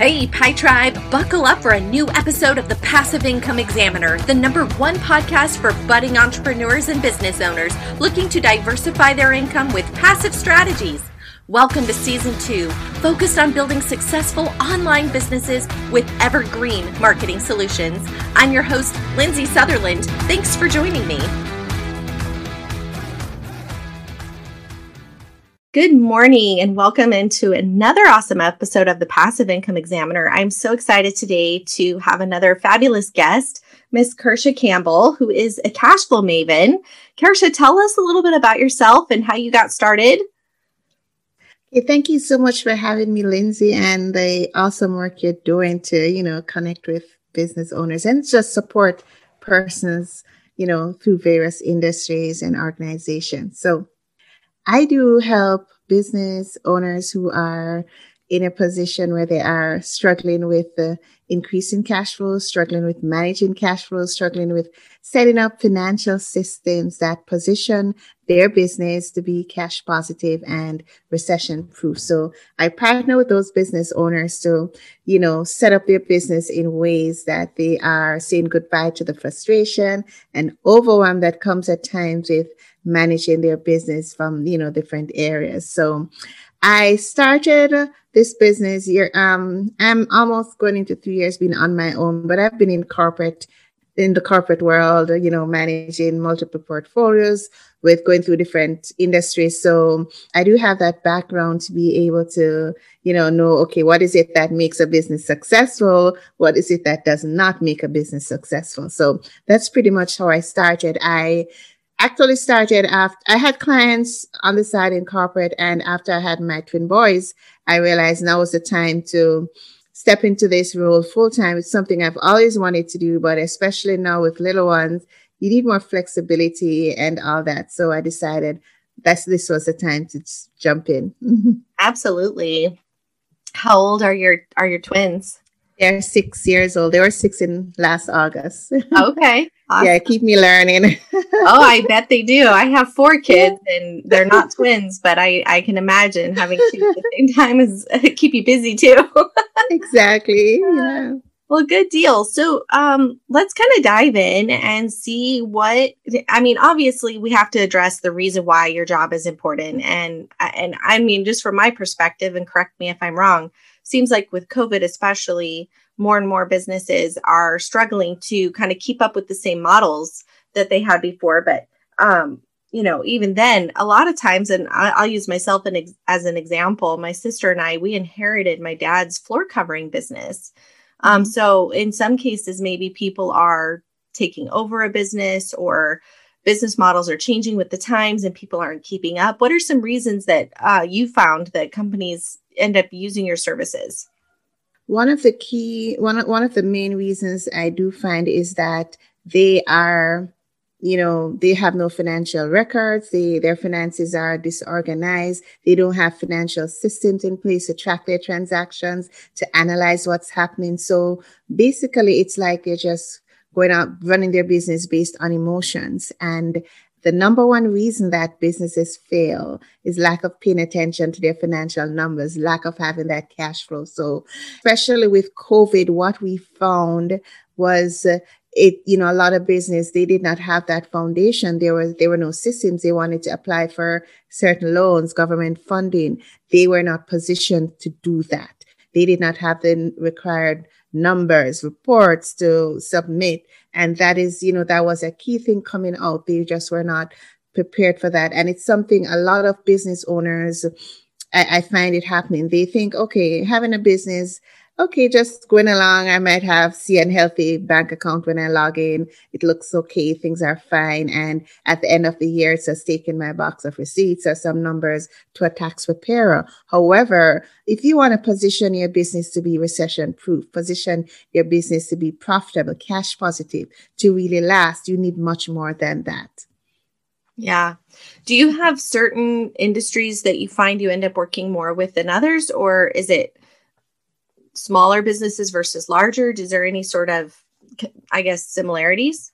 Hey, Pi Tribe, buckle up for a new episode of the Passive Income Examiner, the number one podcast for budding entrepreneurs and business owners looking to diversify their income with passive strategies. Welcome to season two, focused on building successful online businesses with evergreen marketing solutions. I'm your host, Lindsay Sutherland. Thanks for joining me. Good morning and welcome into another awesome episode of the Passive Income Examiner. I'm so excited today to have another fabulous guest, Miss Kirsha Campbell, who is a cash flow maven. Kirsha, tell us a little bit about yourself and how you got started. Okay, thank you so much for having me, Lindsay, and the awesome work you're doing to, you know, connect with business owners and just support persons, you know, through various industries and organizations. So I do help business owners who are in a position where they are struggling with the increase in cash flow, struggling with managing cash flow, struggling with setting up financial systems that position their business to be cash positive and recession proof. So I partner with those business owners to, you know, set up their business in ways that they are saying goodbye to the frustration and overwhelm that comes at times with managing their business from you know different areas. So i started this business year um i'm almost going into three years being on my own but i've been in corporate in the corporate world you know managing multiple portfolios with going through different industries. So i do have that background to be able to you know know okay what is it that makes a business successful? What is it that does not make a business successful? So that's pretty much how i started. I actually started after I had clients on the side in corporate, and after I had my twin boys, I realized now was the time to step into this role full time. It's something I've always wanted to do, but especially now with little ones, you need more flexibility and all that. So I decided that this was the time to jump in. Absolutely. How old are your are your twins? They're six years old. They were six in last August. Okay. Awesome. Yeah, keep me learning. oh, I bet they do. I have four kids and they're not twins, but I, I can imagine having two at the same time is keep you busy too. exactly. Yeah. Well, good deal. So, um, let's kind of dive in and see what I mean. Obviously, we have to address the reason why your job is important, and and I mean, just from my perspective, and correct me if I'm wrong. Seems like with COVID, especially, more and more businesses are struggling to kind of keep up with the same models that they had before. But, um, you know, even then, a lot of times, and I'll use myself as an example, my sister and I, we inherited my dad's floor covering business. Um, so in some cases, maybe people are taking over a business or business models are changing with the times and people aren't keeping up. What are some reasons that uh, you found that companies end up using your services? One of the key, one, one of the main reasons I do find is that they are, you know, they have no financial records. They, their finances are disorganized. They don't have financial systems in place to track their transactions, to analyze what's happening. So basically, it's like they're just going out running their business based on emotions. And the number one reason that businesses fail is lack of paying attention to their financial numbers, lack of having that cash flow. So, especially with COVID, what we found was uh, it you know a lot of business they did not have that foundation. There was there were no systems. They wanted to apply for certain loans government funding. They were not positioned to do that. They did not have the required numbers, reports to submit. And that is, you know, that was a key thing coming out. They just were not prepared for that. And it's something a lot of business owners, I, I find it happening. They think, okay, having a business, okay, just going along. I might have a healthy bank account when I log in. It looks okay. Things are fine. And at the end of the year, it's just taking my box of receipts or some numbers to a tax preparer. However, if you want to position your business to be recession proof, position your business to be profitable, cash positive, to really last, you need much more than that. Yeah. Do you have certain industries that you find you end up working more with than others, or is it smaller businesses versus larger? Is there any sort of, I guess, similarities?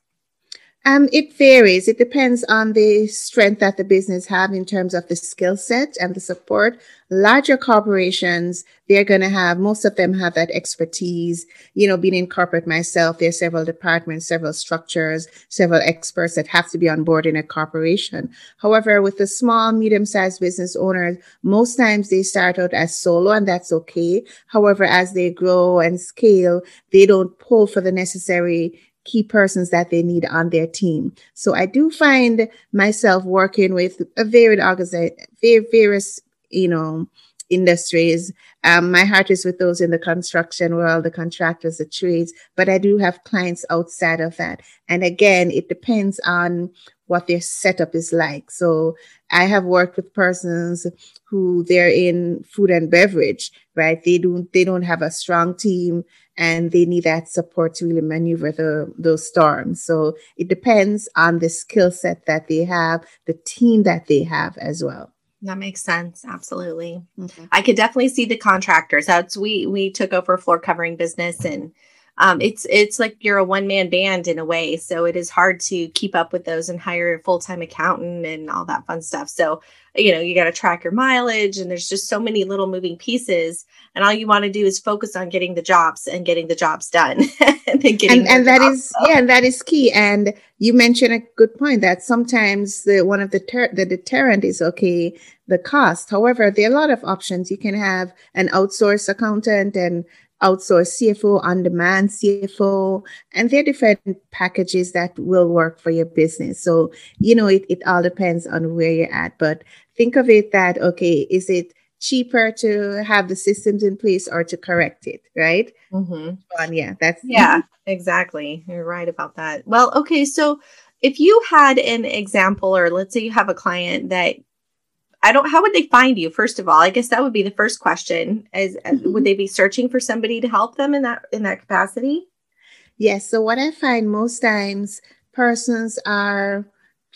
Um, it varies. It depends on the strength that the business have in terms of the skill set and the support. Larger corporations, they're going to have, most of them have that expertise. You know, being in corporate myself, there's several departments, several structures, several experts that have to be on board in a corporation. However, with the small, medium-sized business owners, most times they start out as solo and that's okay. However, as they grow and scale, they don't pull for the necessary key persons that they need on their team. So I do find myself working with a varied organization, various, you know, industries. Um, my heart is with those in the construction world, the contractors, the trades, but I do have clients outside of that. And again, it depends on what their setup is like. So I have worked with persons who they're in food and beverage, right? They don't they don't have a strong team and they need that support to really maneuver the, those storms. So it depends on the skill set that they have, the team that they have as well. That makes sense. Absolutely. Mm-hmm. I could definitely see the contractors. That's we we took over a floor covering business and um, it's it's like you're a one man band in a way. So it is hard to keep up with those and hire a full time accountant and all that fun stuff. So you know you got to track your mileage and there's just so many little moving pieces and all you want to do is focus on getting the jobs and getting the jobs done and and, and that is yeah and that is key and you mentioned a good point that sometimes the one of the ter- the deterrent is okay the cost however there are a lot of options you can have an outsourced accountant and outsource CFO, on demand CFO, and there are different packages that will work for your business. So, you know, it, it all depends on where you're at. But think of it that, okay, is it cheaper to have the systems in place or to correct it, right? Mm-hmm. Yeah, that's. Yeah, exactly. You're right about that. Well, okay. So, if you had an example, or let's say you have a client that I don't. How would they find you? First of all, I guess that would be the first question. Is mm-hmm. would they be searching for somebody to help them in that in that capacity? Yes. So what I find most times, persons are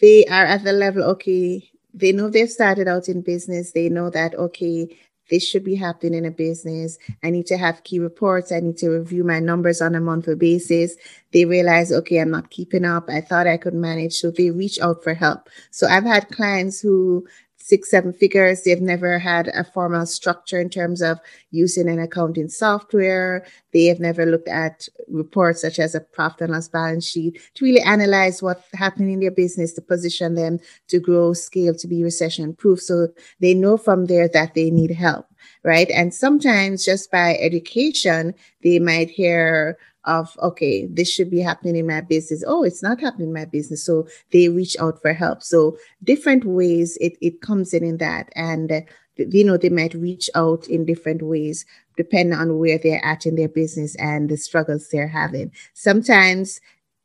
they are at the level. Okay, they know they've started out in business. They know that okay, this should be happening in a business. I need to have key reports. I need to review my numbers on a monthly basis. They realize, okay, I'm not keeping up. I thought I could manage. So they reach out for help. So I've had clients who six, seven figures. They've never had a formal structure in terms of using an accounting software. They have never looked at reports such as a profit and loss balance sheet to really analyze what's happening in their business to position them to grow, scale, to be recession proof. So they know from there that they need help, right? And sometimes just by education, they might hear of okay this should be happening in my business. Oh it's not happening in my business. So they reach out for help. So different ways it, it comes in in that. And uh, you know they might reach out in different ways depending on where they're at in their business and the struggles they're having. Sometimes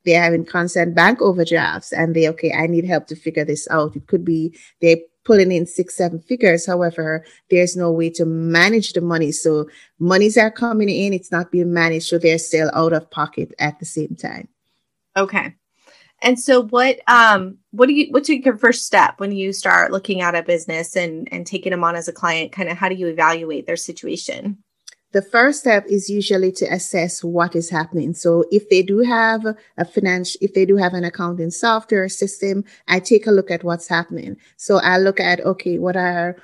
they're having constant bank overdrafts and they okay i need help to figure this out. It could be they pulling in six, seven figures. However, there's no way to manage the money. So monies are coming in, it's not being managed. So they're still out of pocket at the same time. Okay. And so what um what do you what's your first step when you start looking at a business and and taking them on as a client? Kind of how do you evaluate their situation? The first step is usually to assess what is happening. So if they do have a finance, if they do have an accounting software system, I take a look at what's happening. So I look at, okay, what are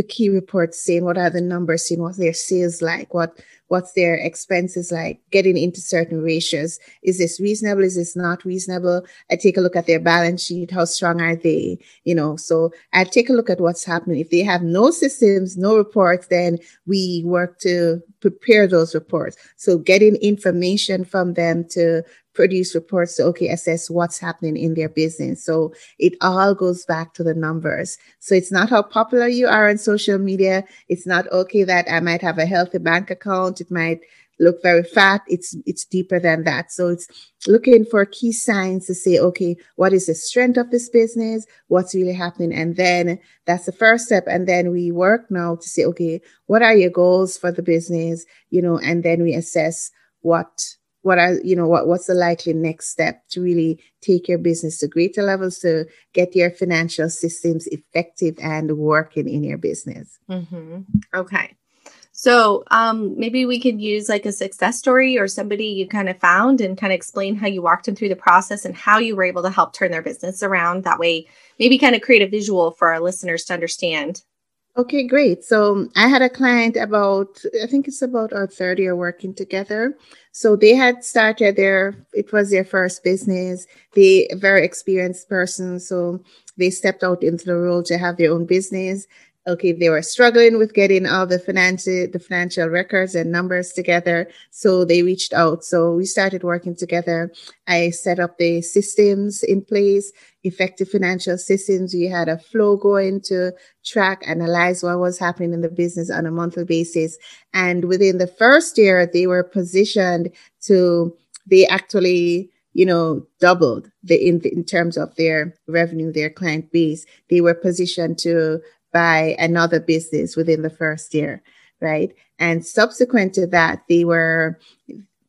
the key reports saying? What are the numbers saying? What's their sales like? What what's their expenses like? Getting into certain ratios. Is this reasonable? Is this not reasonable? I take a look at their balance sheet. How strong are they? You know, so I take a look at what's happening. If they have no systems, no reports, then we work to prepare those reports. So getting information from them to produce reports to okay assess what's happening in their business. So it all goes back to the numbers. So it's not how popular you are on social media. It's not okay that i might have a healthy bank account. It might look very fat. It's it's deeper than that. So it's looking for key signs to say okay what is the strength of this business? What's really happening? And then that's the first step. And then we work now to say okay what are your goals for the business? You know and then we assess what what are you know what what's the likely next step to really take your business to greater levels to get your financial systems effective and working in your business mm-hmm. okay So um, maybe we could use like a success story or somebody you kind of found and kind of explain how you walked them through the process and how you were able to help turn their business around. That way, maybe kind of create a visual for our listeners to understand. Okay, great. So I had a client about, I think it's about uh, our third year working together. So they had started their, it was their first business. They very experienced person. So they stepped out into the role to have their own business okay they were struggling with getting all the financial the financial records and numbers together so they reached out. So we started working together. I set up the systems in place effective financial systems. We had a flow going to track analyze what was happening in the business on a monthly basis. And within the first year they were positioned to they actually you know doubled the in, in terms of their revenue their client base. They were positioned to by another business within the first year, right? And subsequent to that, they were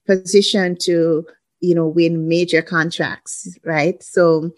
positioned to, you know, win major contracts, right? So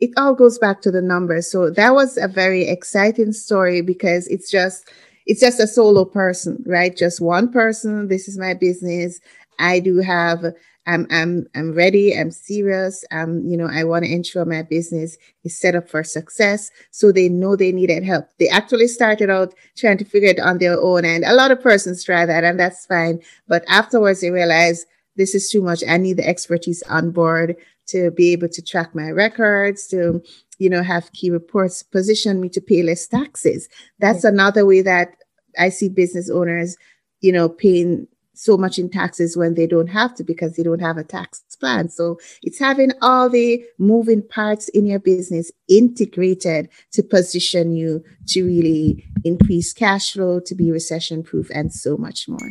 it all goes back to the numbers. So that was a very exciting story because it's just, it's just a solo person, right? Just one person. This is my business. I do have I'm I'm I'm ready. I'm serious. Um, you know, I want to ensure my business is set up for success. So they know they needed help. They actually started out trying to figure it on their own, and a lot of persons try that, and that's fine. But afterwards, they realize this is too much. I need the expertise on board to be able to track my records, to you know have key reports position me to pay less taxes. That's yeah. another way that I see business owners, you know, paying so much in taxes when they don't have to because they don't have a tax plan. So it's having all the moving parts in your business integrated to position you to really increase cash flow, to be recession proof, and so much more.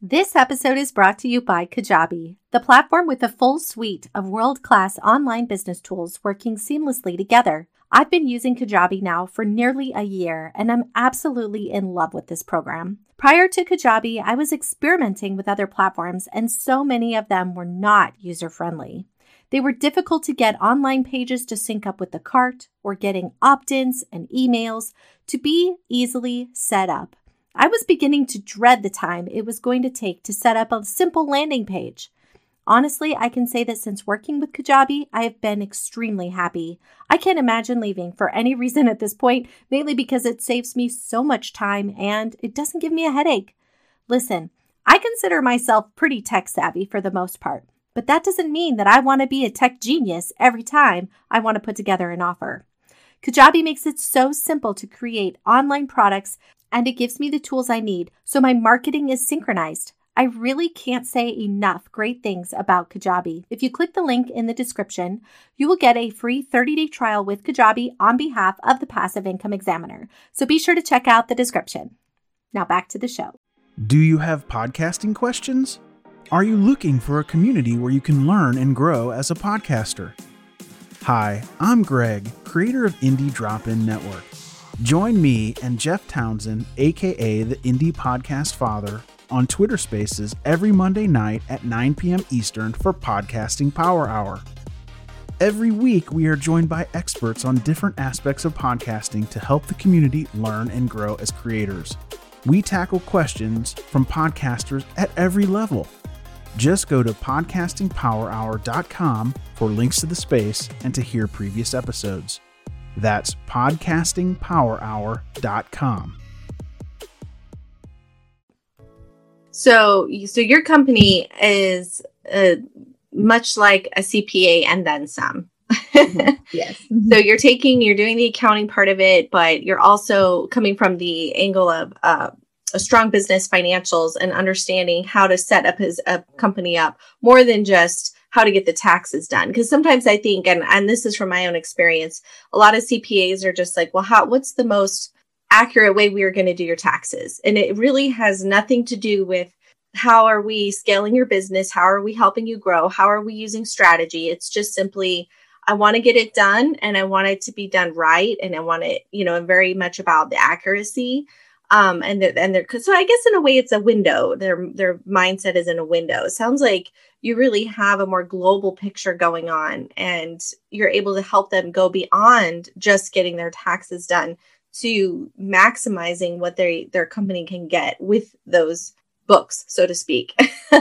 This episode is brought to you by Kajabi, the platform with a full suite of world class online business tools working seamlessly together. I've been using Kajabi now for nearly a year, and I'm absolutely in love with this program. Prior to Kajabi, I was experimenting with other platforms, and so many of them were not user friendly. They were difficult to get online pages to sync up with the cart or getting opt ins and emails to be easily set up. I was beginning to dread the time it was going to take to set up a simple landing page. Honestly, I can say that since working with Kajabi, I have been extremely happy. I can't imagine leaving for any reason at this point, mainly because it saves me so much time and it doesn't give me a headache. Listen, I consider myself pretty tech savvy for the most part, but that doesn't mean that I want to be a tech genius every time I want to put together an offer. Kajabi makes it so simple to create online products and it gives me the tools I need so my marketing is synchronized. I really can't say enough great things about Kajabi. If you click the link in the description, you will get a free 30 day trial with Kajabi on behalf of the Passive Income Examiner. So be sure to check out the description. Now back to the show. Do you have podcasting questions? Are you looking for a community where you can learn and grow as a podcaster? Hi, I'm Greg, creator of Indie Drop In Network. Join me and Jeff Townsend, aka the Indie Podcast Father, on Twitter Spaces every Monday night at 9 p.m. Eastern for Podcasting Power Hour. Every week, we are joined by experts on different aspects of podcasting to help the community learn and grow as creators. We tackle questions from podcasters at every level. Just go to podcastingpowerhour.com for links to the space and to hear previous episodes. That's podcastingpowerhour.com. So, so your company is uh, much like a CPA and then some. mm-hmm. Yes. Mm-hmm. So you're taking, you're doing the accounting part of it, but you're also coming from the angle of uh, a strong business financials and understanding how to set up his a company up more than just how to get the taxes done because sometimes i think and and this is from my own experience a lot of cpas are just like well how what's the most accurate way we are going to do your taxes. And it really has nothing to do with how are we scaling your business? How are we helping you grow? How are we using strategy? It's just simply, I want to get it done and I want it to be done right. And I want it, you know, very much about the accuracy. Um, and they're, and they're, so I guess in a way it's a window. Their, their mindset is in a window. It sounds like you really have a more global picture going on and you're able to help them go beyond just getting their taxes done to maximizing what they their company can get with those books, so to speak.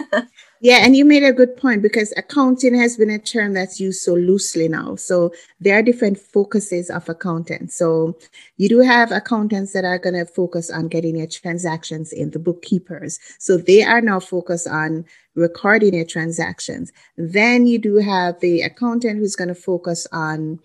yeah, and you made a good point because accounting has been a term that's used so loosely now. So there are different focuses of accountants. So you do have accountants that are going to focus on getting your transactions in, the bookkeepers. So they are now focused on recording your transactions. Then you do have the accountant who's going to focus on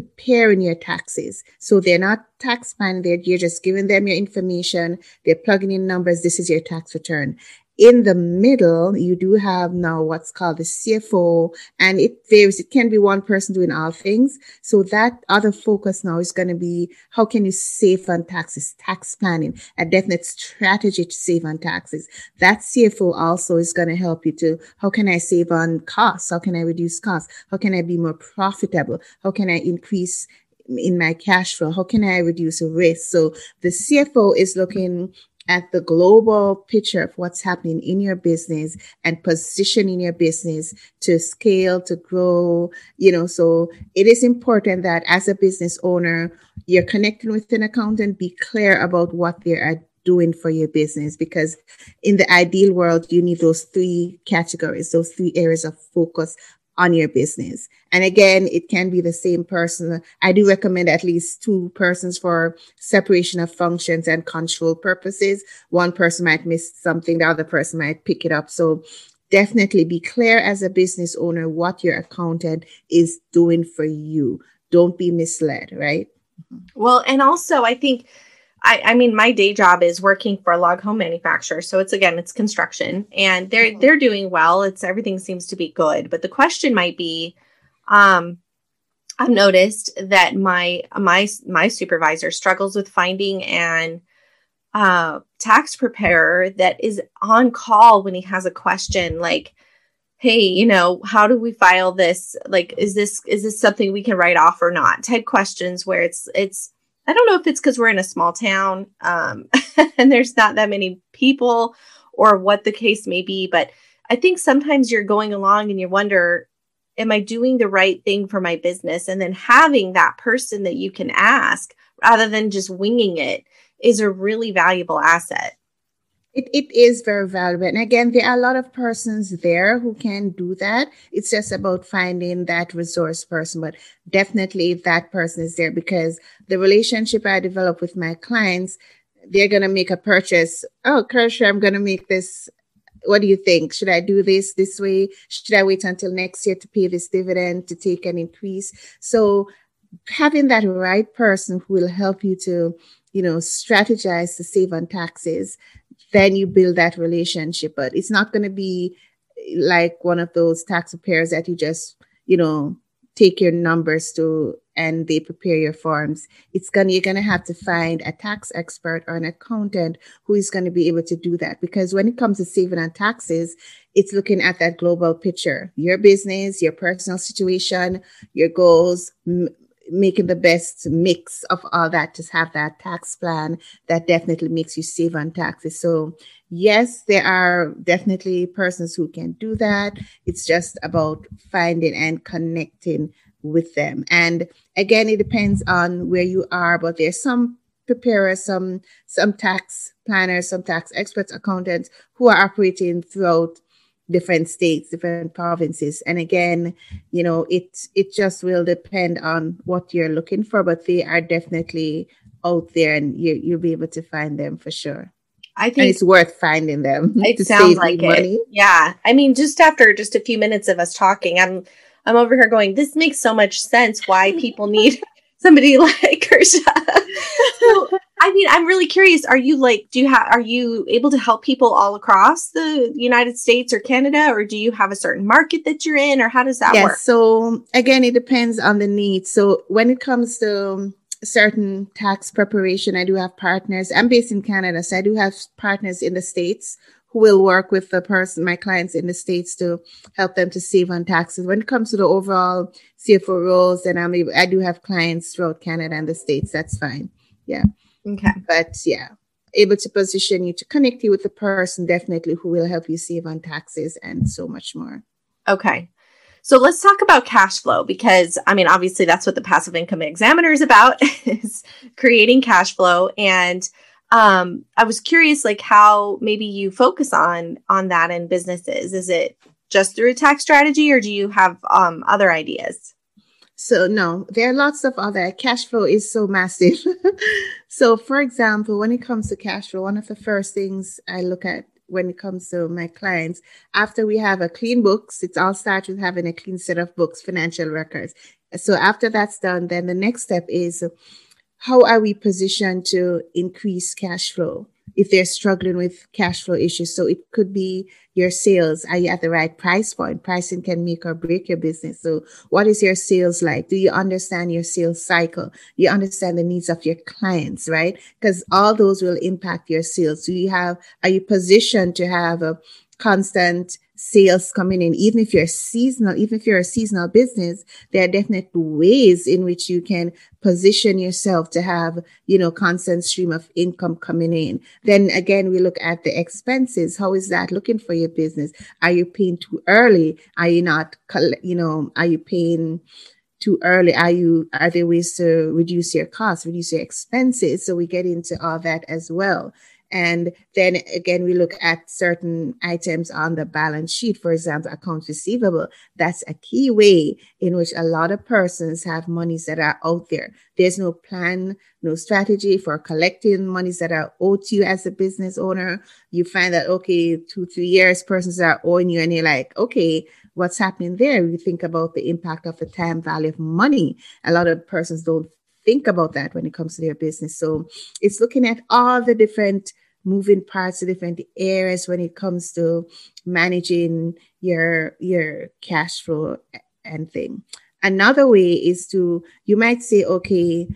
preparing your taxes. So they're not tax minded. You're just giving them your information. They're plugging in numbers. This is your tax return. In the middle, you do have now what's called the CFO, and it varies. It can be one person doing all things. So that other focus now is going to be how can you save on taxes, tax planning, a definite strategy to save on taxes. That CFO also is going to help you to how can I save on costs? How can I reduce costs? How can I be more profitable? How can I increase in my cash flow? How can I reduce risk? So the CFO is looking at the global picture of what's happening in your business and positioning your business to scale, to grow, you know, so it is important that as a business owner, you're connecting with an accountant, be clear about what they are doing for your business because in the ideal world you need those three categories those three areas of focus on your business. And again, it can be the same person. I do recommend at least two persons for separation of functions and control purposes. One person might miss something, the other person might pick it up. So definitely be clear as a business owner what your accountant is doing for you. Don't be misled, right? Well, and also I think I, I mean, my day job is working for a log home manufacturer. So it's again, it's construction and they're mm-hmm. they're doing well. It's everything seems to be good. But the question might be, um, I've noticed that my my my supervisor struggles with finding an uh, tax preparer that is on call when he has a question like hey you know how do we file this like is this is this something we can write off or not type questions where it's it's I don't know if it's because we're in a small town um, and there's not that many people or what the case may be, but I think sometimes you're going along and you wonder, am I doing the right thing for my business? And then having that person that you can ask rather than just winging it is a really valuable asset. It, it is very valuable. And again, there are a lot of persons there who can do that. It's just about finding that resource person. But definitely, if that person is there, because the relationship I develop with my clients, they're going to make a purchase. Oh, Kirsha, I'm going to make this. What do you think? Should I do this this way? Should I wait until next year to pay this dividend to take an increase? So, having that right person who will help you to you know strategize to save on taxes then you build that relationship. But it's not going to be like one of those tax preparers that you just, you know, take your numbers to and they prepare your forms. It's gonna you're gonna have to find a tax expert or an accountant who is going to be able to do that. Because when it comes to saving on taxes, it's looking at that global picture, your business, your personal situation, your goals, m- making the best mix of all that to have that tax plan that definitely makes you save on taxes. So, yes, there are definitely persons who can do that. It's just about finding and connecting with them. And again, it depends on where you are, but there's some preparers, some some tax planners, some tax experts, accountants who are operating throughout different states, different provinces. And again, you know, it it just will depend on what you're looking for, but they are definitely out there and you you'll be able to find them for sure. I think and it's worth finding them. It sounds like money. it. Yeah. I mean, just after just a few minutes of us talking, I'm I'm over here going, this makes so much sense why people need somebody like Kirsha. so I mean, I'm really curious. Are you like, do you have, are you able to help people all across the United States or Canada, or do you have a certain market that you're in, or how does that yes, work? So again, it depends on the needs. So when it comes to certain tax preparation, I do have partners. I'm based in Canada, so I do have partners in the States who will work with the person, my clients in the States to help them to save on taxes. When it comes to the overall CFO roles, then I'm able, I do have clients throughout Canada and the States. That's fine. Yeah. Okay. But yeah, able to position you to connect you with the person definitely who will help you save on taxes and so much more. Okay. So let's talk about cash flow because I mean, obviously, that's what the passive income examiner is about is creating cash flow. And um, I was curious, like how maybe you focus on on that in businesses. Is it just through a tax strategy, or do you have um, other ideas? So no, there are lots of other cash flow is so massive. so for example, when it comes to cash flow, one of the first things I look at when it comes to my clients, after we have a clean books, it all starts with having a clean set of books, financial records. So after that's done, then the next step is how are we positioned to increase cash flow? if they're struggling with cash flow issues. So it could be your sales. Are you at the right price point? Pricing can make or break your business. So what is your sales like? Do you understand your sales cycle? Do you understand the needs of your clients, right? Because all those will impact your sales. Do you have, are you positioned to have a constant sales coming in, even if you're seasonal, even if you're a seasonal business, there are definite ways in which you can position yourself to have, you know, constant stream of income coming in. Then again, we look at the expenses. How is that looking for your business? Are you paying too early? Are you not, you know, are you paying too early? Are you, are there ways to reduce your costs, reduce your expenses? So we get into all that as well. And then again, we look at certain items on the balance sheet, for example, accounts receivable. That's a key way in which a lot of persons have monies that are out there. There's no plan, no strategy for collecting monies that are owed to you as a business owner. You find that, okay, two, three years, persons are owing you, and you're like, okay, what's happening there? You think about the impact of the time value of money. A lot of persons don't think about that when it comes to their business. So it's looking at all the different moving parts, the different areas when it comes to managing your your cash flow and thing. Another way is to you might say, okay,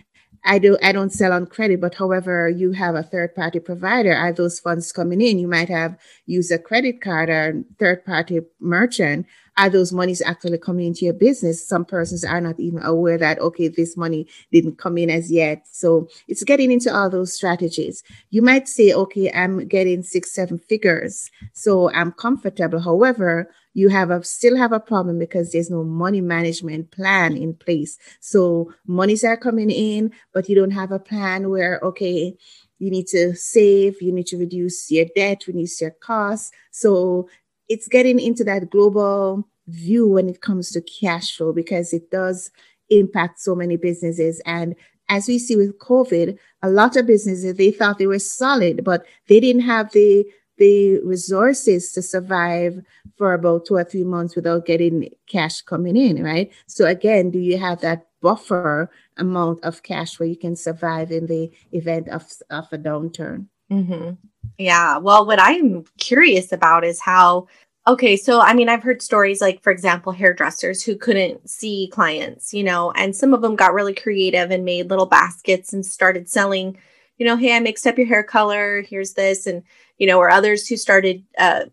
I do I don't sell on credit, but however, you have a third party provider, are those funds coming in? You might have used a credit card or third party merchant are those monies actually coming into your business? Some persons are not even aware that, okay, this money didn't come in as yet. So it's getting into all those strategies. You might say, okay, I'm getting six, seven figures. So I'm comfortable. However, you have a still have a problem because there's no money management plan in place. So monies are coming in, but you don't have a plan where, okay, you need to save, you need to reduce your debt, reduce your costs. So it's getting into that global view when it comes to cash flow because it does impact so many businesses. And as we see with COVID, a lot of businesses they thought they were solid, but they didn't have the the resources to survive for about two or three months without getting cash coming in, right? So again, do you have that buffer amount of cash where you can survive in the event of, of a downturn? Mm-hmm. Yeah. Well, what I'm curious about is how, okay, so I mean, I've heard stories like, for example, hairdressers who couldn't see clients, you know, and some of them got really creative and made little baskets and started selling, you know, hey, I mixed up your hair color. Here's this. And, you know, or others who started, uh,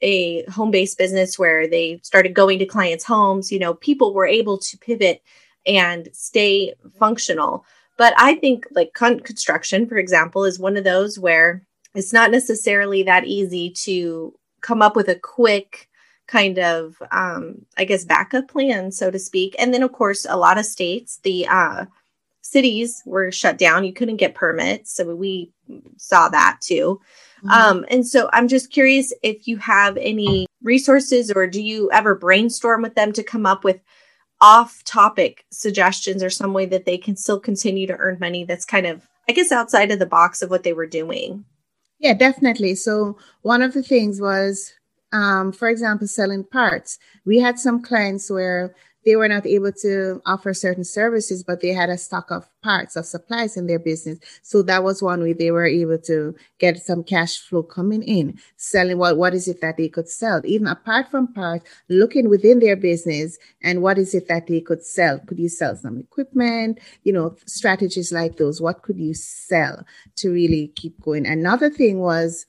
a home based business where they started going to clients' homes, you know, people were able to pivot and stay functional. But I think like con- construction, for example, is one of those where it's not necessarily that easy to come up with a quick kind of um, i guess backup plan so to speak. And then of course a lot of states the uh, cities were shut down. You couldn't get permits so we saw that too. Mm-hmm. um, and so i'm just curious if you have any resources or do you ever brainstorm with them to come up with off topic suggestions or some way that they can still continue to earn money that's kind of i guess outside of the box of what they were doing yeah, definitely. So one of the things was, um, for example, selling parts. We had some clients where they were not able to offer certain services, but they had a stock of parts of supplies in their business. So that was one way they were able to get some cash flow coming in, selling what, what is it that they could sell, even apart from parts, looking within their business and what is it that they could sell? Could you sell some equipment? You know, strategies like those. What could you sell to really keep going? Another thing was,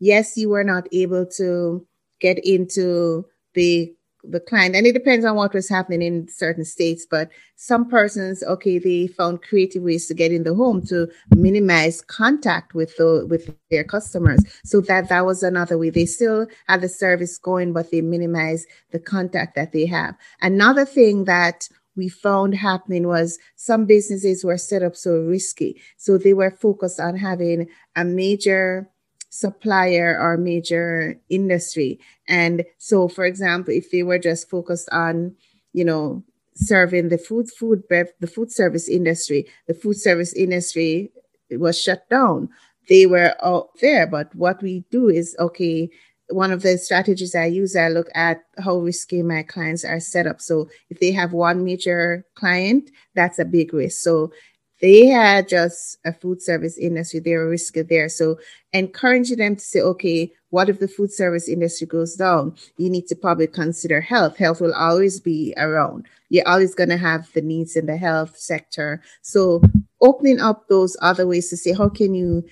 yes, you were not able to get into the the client and it depends on what was happening in certain states but some persons okay they found creative ways to get in the home to minimize contact with the with their customers. So that that was another way. They still had the service going but they minimize the contact that they have. Another thing that we found happening was some businesses were set up so risky. So they were focused on having a major supplier or major industry. And so, for example, if they were just focused on, you know, serving the food, food, the food service industry, the food service industry was shut down. They were out there, but what we do is okay. One of the strategies I use, I look at how risky my clients are set up. So if they have one major client, that's a big risk. So they had just a food service industry, they were risky there. So encouraging them to say, okay, what if the food service industry goes down? You need to probably consider health. Health will always be around. You're always going to have the needs in the health sector. So opening up those other ways to say, how can you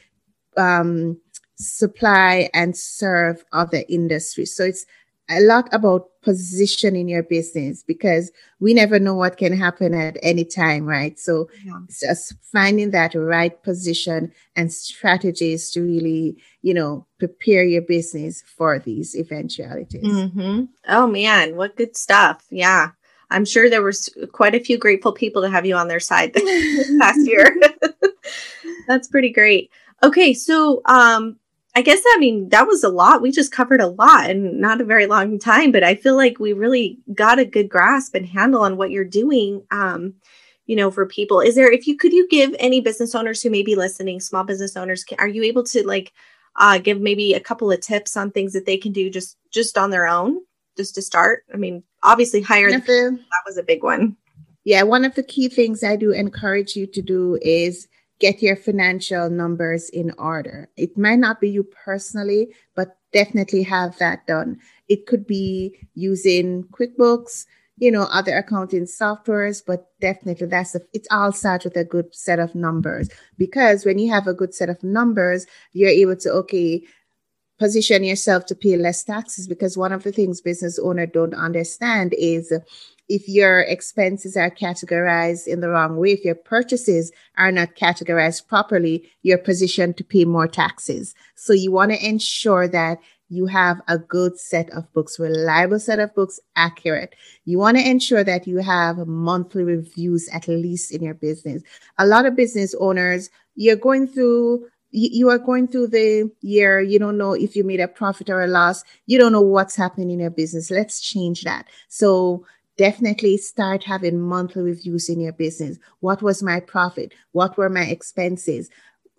um, supply and serve other industries? So it's a lot about positioning your business because we never know what can happen at any time, right? So yeah. just finding that right position and strategies to really, you know, prepare your business for these eventualities. Mm-hmm. Oh man, what good stuff. Yeah. I'm sure there was quite a few grateful people to have you on their side this past year. That's pretty great. Okay, so um I guess I mean that was a lot. We just covered a lot and not a very long time, but I feel like we really got a good grasp and handle on what you're doing. Um, you know, for people. Is there if you could you give any business owners who may be listening, small business owners, are you able to like uh, give maybe a couple of tips on things that they can do just just on their own, just to start? I mean, obviously hire the, that was a big one. Yeah, one of the key things I do encourage you to do is get your financial numbers in order. It might not be you personally, but definitely have that done. It could be using QuickBooks, you know, other accounting softwares, but definitely that's a, it all starts with a good set of numbers because when you have a good set of numbers, you're able to, okay, position yourself to pay less taxes because one of the things business owner don't understand is if your expenses are categorized in the wrong way, if your purchases are not categorized properly, you're positioned to pay more taxes. So you want to ensure that you have a good set of books, reliable set of books, accurate. You want to ensure that you have monthly reviews at least in your business. A lot of business owners, you're going through you are going through the year you don't know if you made a profit or a loss you don't know what's happening in your business let's change that so definitely start having monthly reviews in your business. What was my profit? What were my expenses?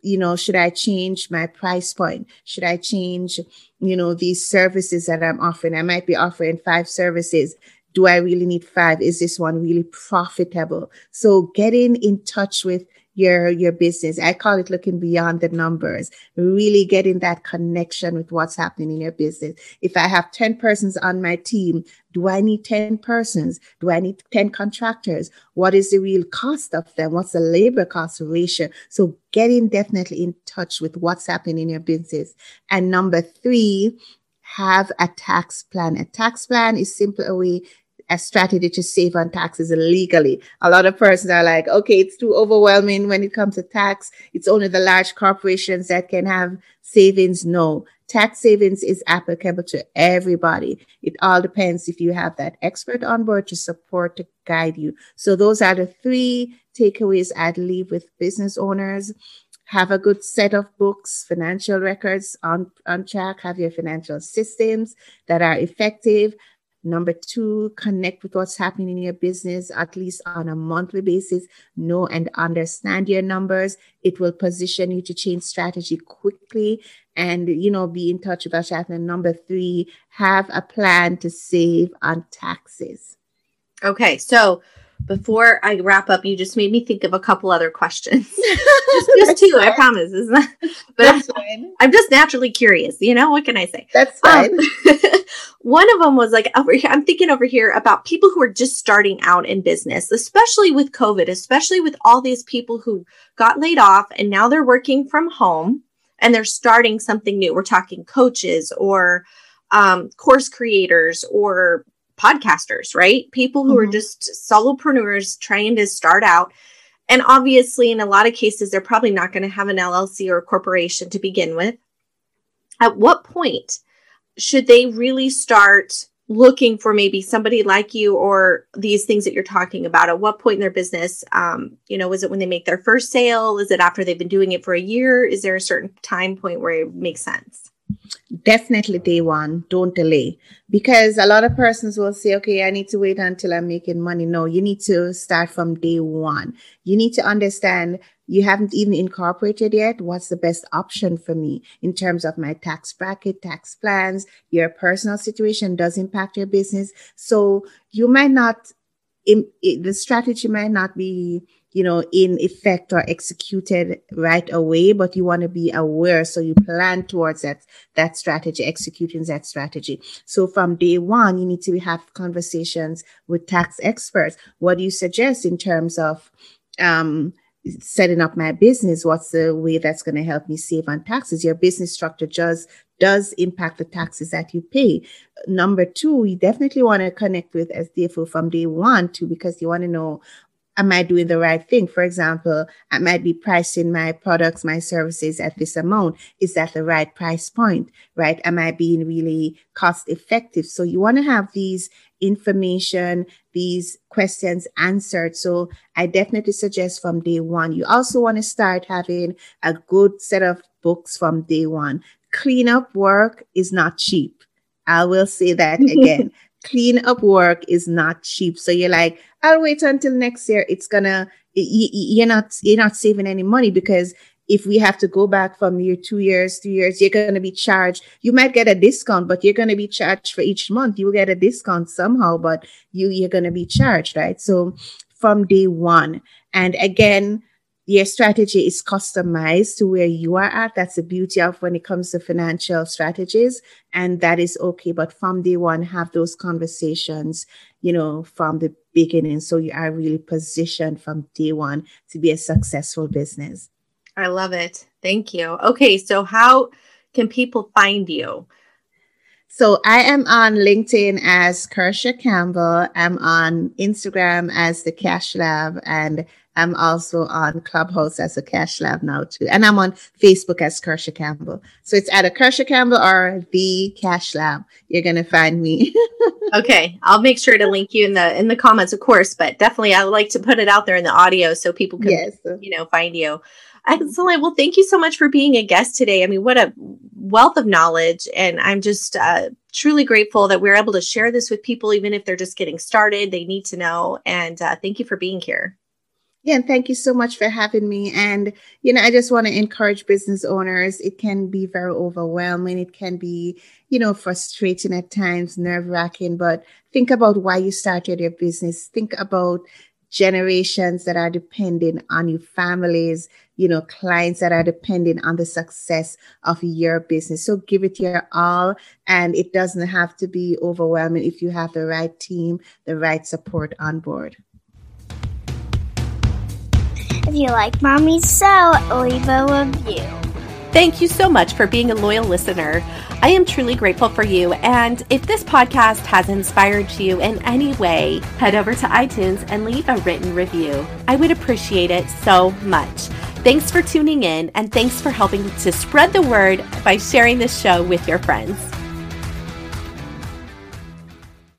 You know, should I change my price point? Should I change, you know, these services that I'm offering? I might be offering five services. Do I really need five? Is this one really profitable? So getting in touch with your your business. I call it looking beyond the numbers, really getting that connection with what's happening in your business. If I have 10 persons on my team, do I need 10 persons? Do I need 10 contractors? What is the real cost of them? What's the labor cost ratio? So getting definitely in touch with what's happening in your business. And number three, have a tax plan. A tax plan is simply a way a strategy to save on taxes legally. A lot of persons are like, okay, it's too overwhelming when it comes to tax. It's only the large corporations that can have savings. No, tax savings is applicable to everybody. It all depends if you have that expert on board to support, to guide you. So those are the three takeaways I'd leave with business owners have a good set of books, financial records on, on track, have your financial systems that are effective, Number two, connect with what's happening in your business at least on a monthly basis. Know and understand your numbers. It will position you to change strategy quickly and, you know, be in touch with what's And Number three, have a plan to save on taxes. Okay. So, before I wrap up, you just made me think of a couple other questions. just, just two, fine. I promise. Isn't that? But That's fine. I'm just naturally curious. You know what can I say? That's fine. Um, one of them was like over here. I'm thinking over here about people who are just starting out in business, especially with COVID, especially with all these people who got laid off and now they're working from home and they're starting something new. We're talking coaches or um, course creators or podcasters, right? People who mm-hmm. are just solopreneurs trying to start out. And obviously, in a lot of cases, they're probably not going to have an LLC or a corporation to begin with. At what point should they really start looking for maybe somebody like you or these things that you're talking about at what point in their business um, you know is it when they make their first sale is it after they've been doing it for a year is there a certain time point where it makes sense definitely day one don't delay. Because a lot of persons will say okay i need to wait until i'm making money. No you need to start from day one. You need to understand you haven't even incorporated yet what's the best option for me in terms of my tax bracket tax plans. Your personal situation does impact your business. So you might not the strategy might not be you know, in effect or executed right away, but you want to be aware. So you plan towards that, that strategy, executing that strategy. So from day one, you need to have conversations with tax experts. What do you suggest in terms of, um, setting up my business what's the way that's going to help me save on taxes your business structure does does impact the taxes that you pay number two you definitely want to connect with SDFO from day one too because you want to know am I doing the right thing? For example, I might be pricing my products, my services at this amount. Is that the right price point? Right? Am I being really cost effective? So you want to have these information, these questions answered. So I definitely suggest from day one. You also want to start having a good set of books from day one. Cleanup work is not cheap. I will say that again. Clean up work is not cheap. So you're like, I'll wait until next year. It's gonna, you're not, you're not saving any money because if we have to go back from your two years, three years, you're going to be charged. You might get a discount, but you're going to be charged for each month. You will get a discount somehow, but you, you're going to be charged, right? So from day one. And again, your strategy is customized to where you are at. That's the beauty of when it comes to financial strategies. And that is okay. But from day one, have those conversations, you know, from the beginning. So you are really positioned from day one to be a successful business. I love it. Thank you. Okay. So how can people find you? So I am on LinkedIn as Kirsha Campbell. I'm on Instagram as the Cash Lab and I'm also on Clubhouse as a Cash Lab now too. And I'm on Facebook as Kirsha Campbell. So it's either Kirsha Campbell or the Cash Lab. You're going to find me. okay. I'll make sure to link you in the, in the comments, of course, but definitely I would like to put it out there in the audio so people can, yes. you know, find you. Excellent. Well, thank you so much for being a guest today. I mean, what a wealth of knowledge. And I'm just uh, truly grateful that we're able to share this with people, even if they're just getting started. They need to know. And uh, thank you for being here. Yeah, and thank you so much for having me. And, you know, I just want to encourage business owners. It can be very overwhelming. It can be, you know, frustrating at times, nerve wracking, but think about why you started your business. Think about generations that are depending on your families, you know, clients that are depending on the success of your business. So give it your all. And it doesn't have to be overwhelming if you have the right team, the right support on board. If you like Mommy So, leave a review. Thank you so much for being a loyal listener. I am truly grateful for you. And if this podcast has inspired you in any way, head over to iTunes and leave a written review. I would appreciate it so much. Thanks for tuning in and thanks for helping to spread the word by sharing this show with your friends.